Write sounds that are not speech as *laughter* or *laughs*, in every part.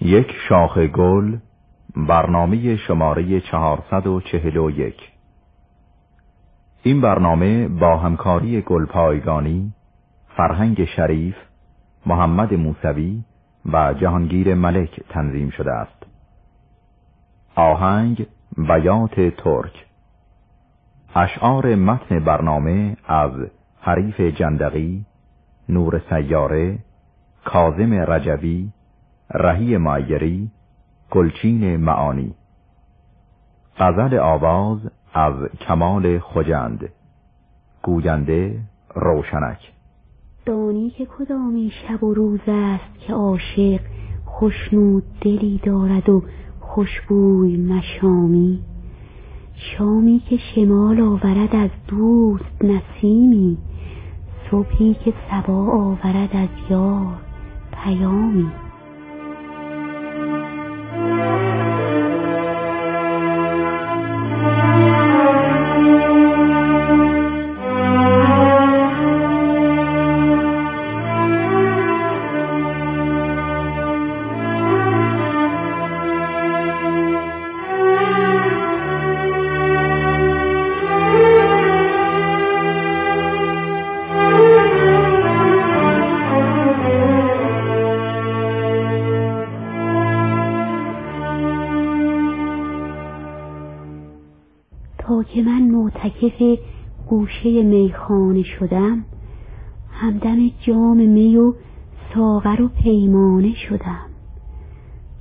یک شاخ گل برنامه شماره 441 این برنامه با همکاری گلپایگانی فرهنگ شریف محمد موسوی و جهانگیر ملک تنظیم شده است. آهنگ بیات ترک. اشعار متن برنامه از حریف جندقی نور سیاره کازم رجوی رهی معیری گلچین معانی. غزل آواز از کمال خجند گوینده روشنک. دانی که کدامی شب و روز است که عاشق خوشنود دلی دارد و خوشبوی مشامی. شامی که شمال آورد از دوست نسیمی صبحی که سبا آورد از یار پیامی. گوشه میخانه شدم همدم جام می و ساغر و پیمانه شدم.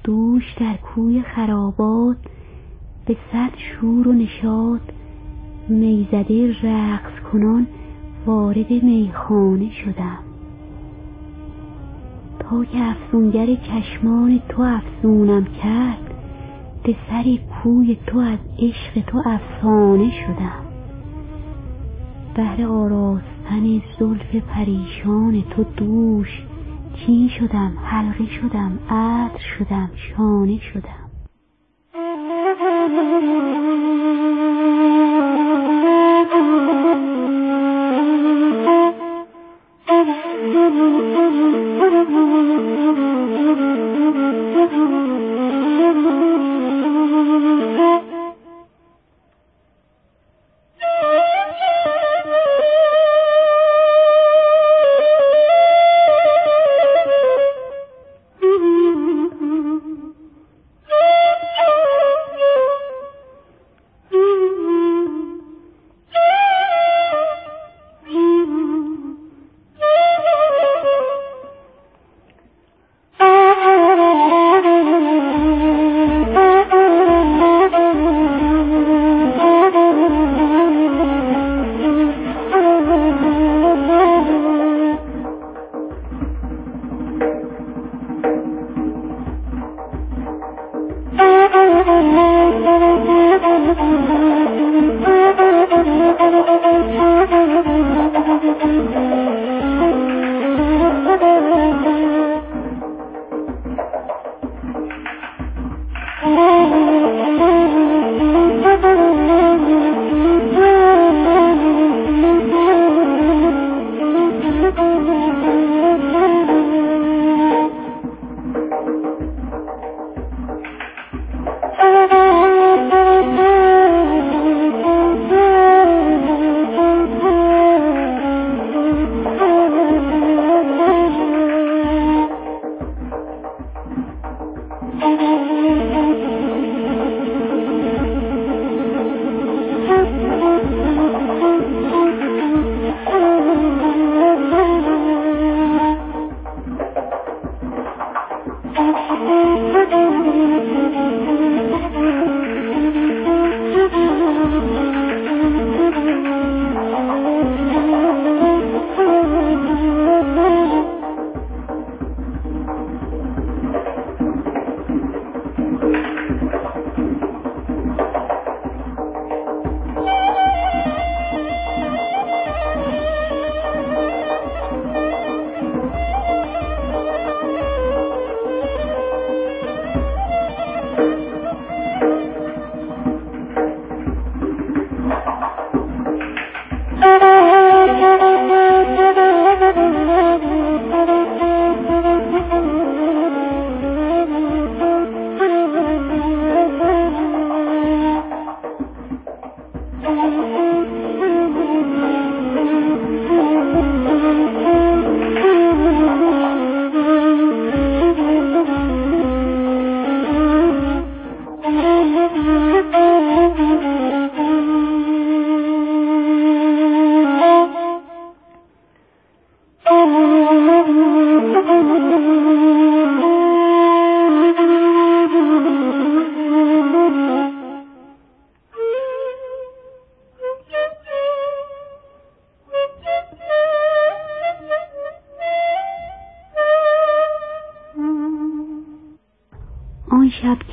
دوش در کوی خرابات به صد شور و نشاد می‌زده رقص کنان وارد میخانه شدم. تا که افسونگر چشمان تو افسونم کرد به سر کوی تو از عشق تو افسانه شدم. بهر آراستن زلف پریشان تو دوش چی شدم حلقه شدم عطر شدم شانه شدم Thank *laughs* you.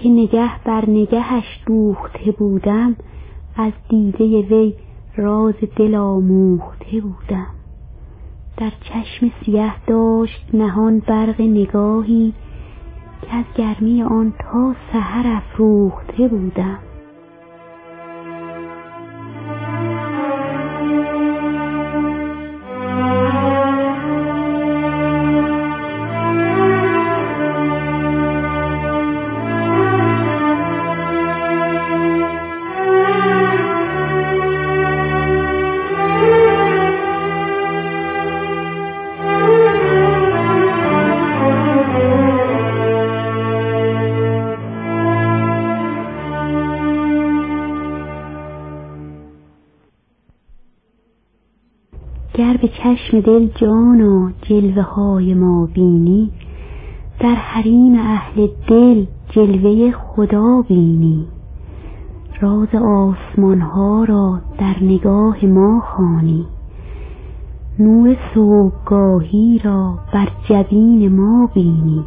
که نگه بر نگهش دوخته بودم از دیده وی راز دل آموخته بودم. در چشم سیه داشت نهان برق نگاهی که از گرمی آن تا سحر افروخته بودم. چشم دل جانا جلوه های ما بینی. در حریم اهل دل جلوه خدا بینی. راز آسمان ها را در نگاه ما خوانی. نور صبحگاهی را بر جبین ما بینی.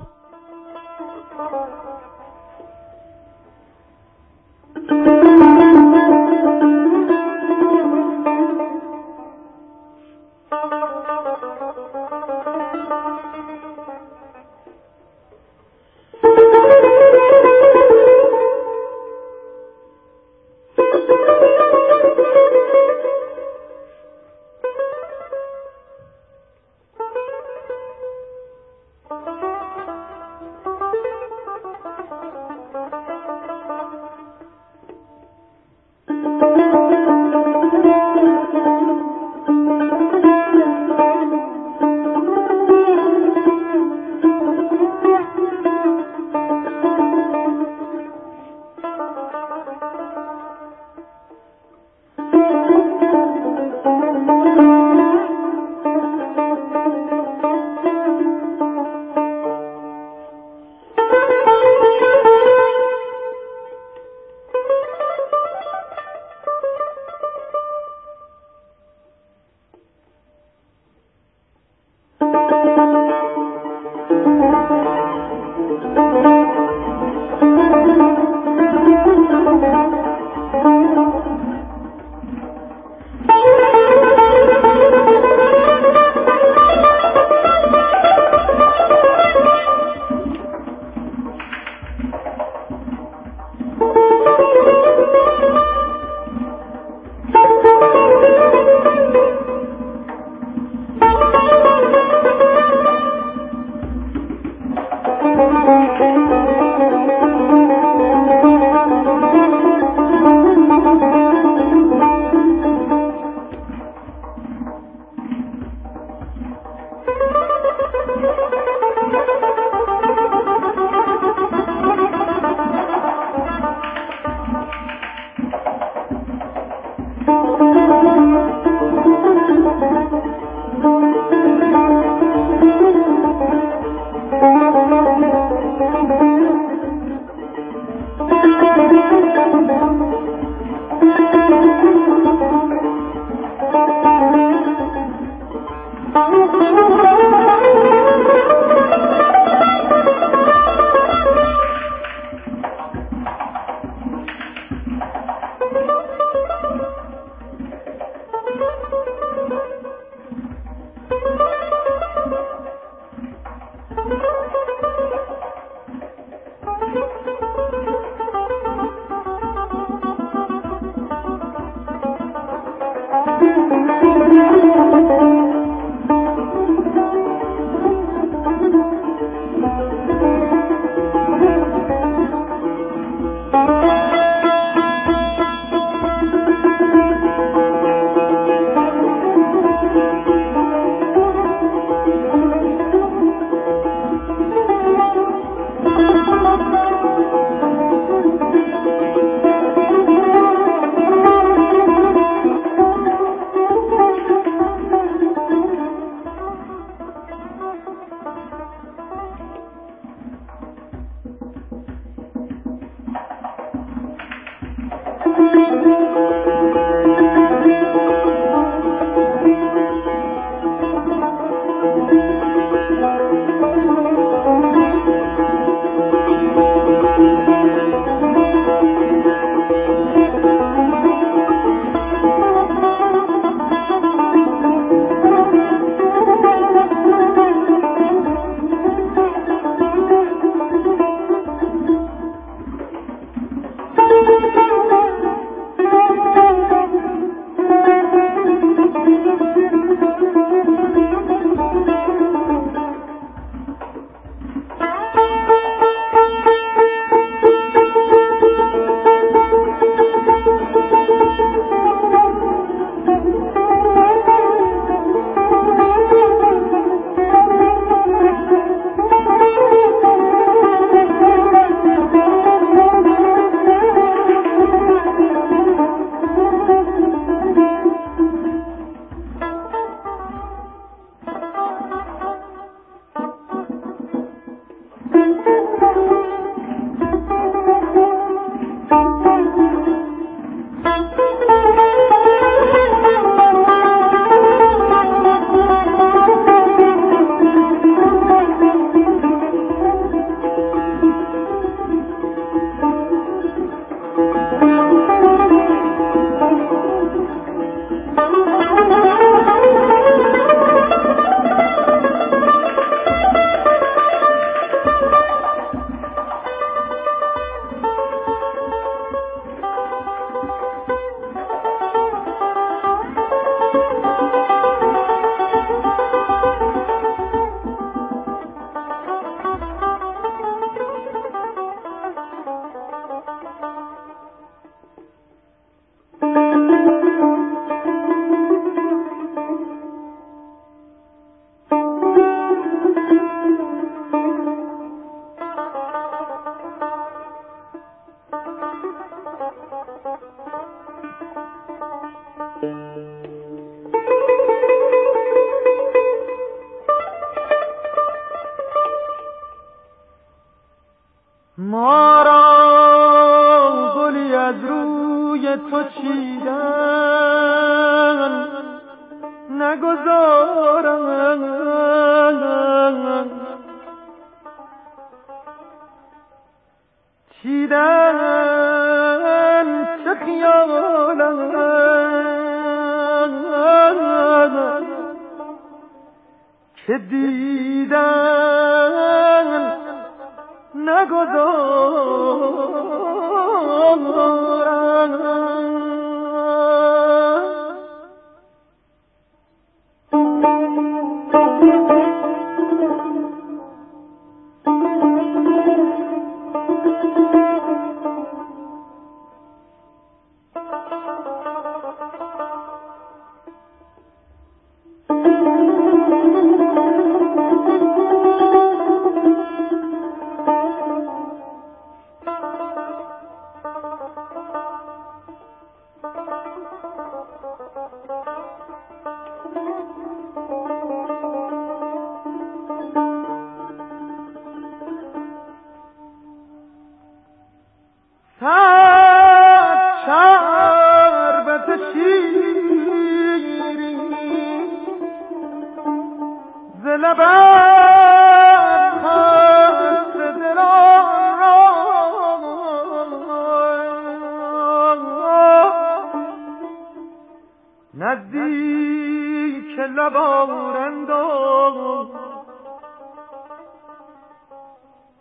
نزدیک لبارند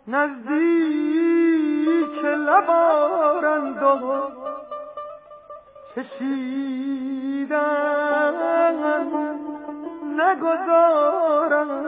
نزدیک لبارند چشیدن نگذارند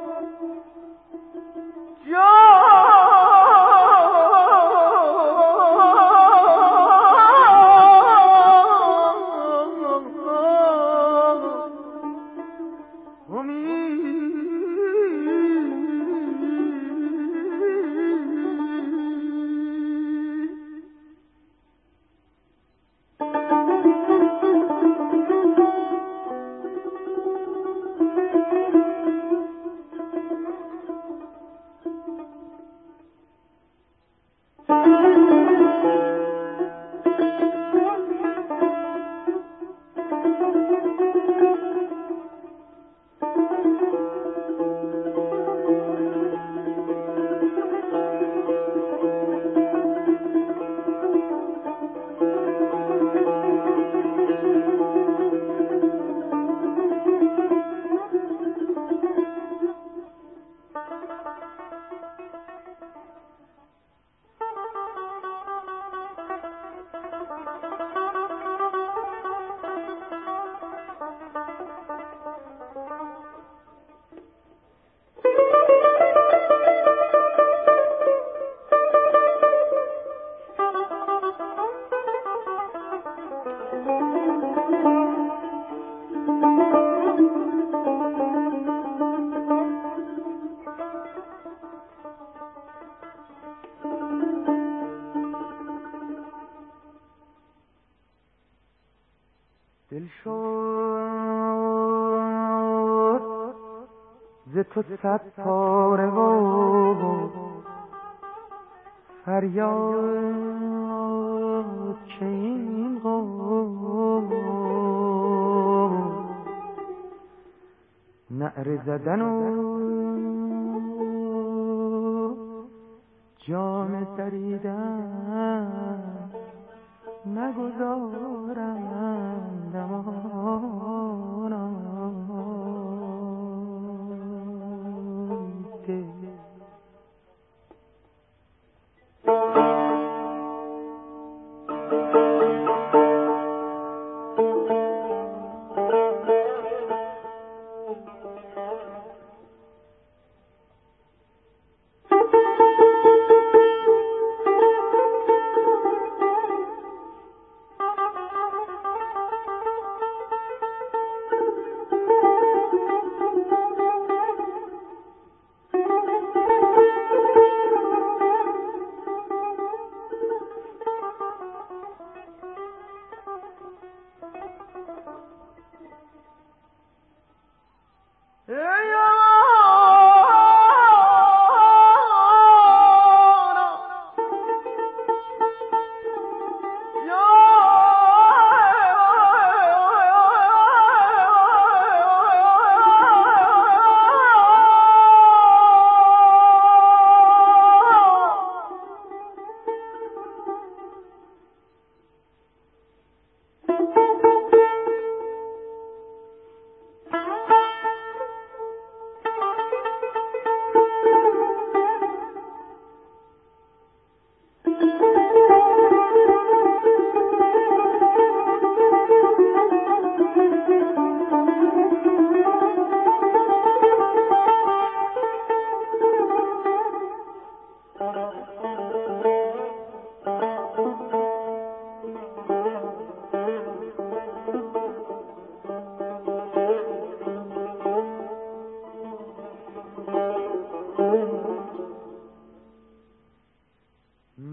تو صد پاره و فریاد که این نعر زدن و جام دریدن نگذارم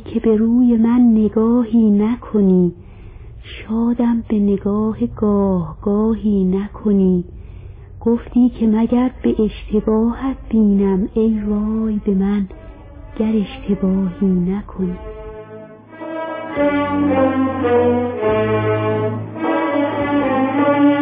که به روی من نگاهی نکنی. شادم به نگاه گاه گاهی نکنی. گفتی که مگر به اشتباهت بینم ای وای به من گر اشتباهی نکنی. *laughs*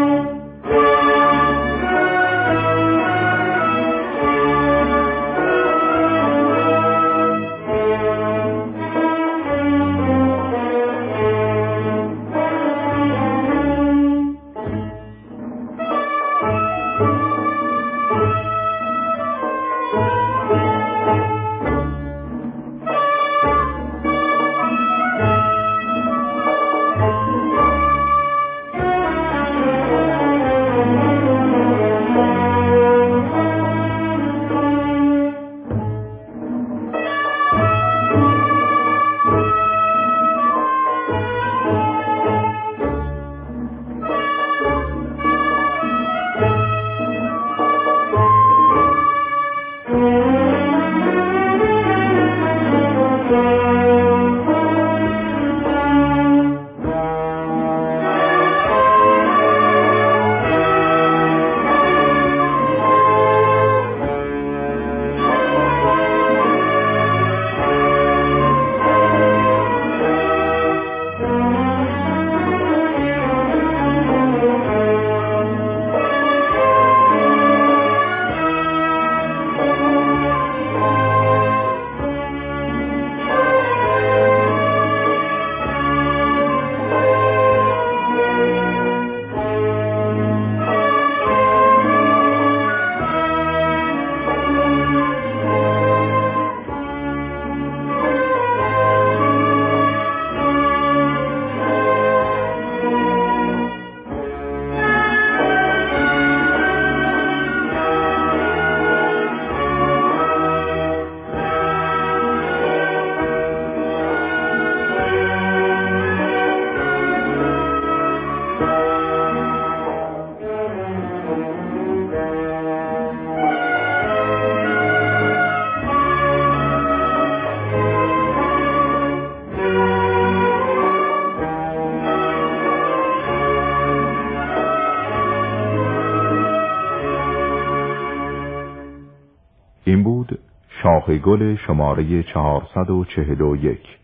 شاخ گل شماره 441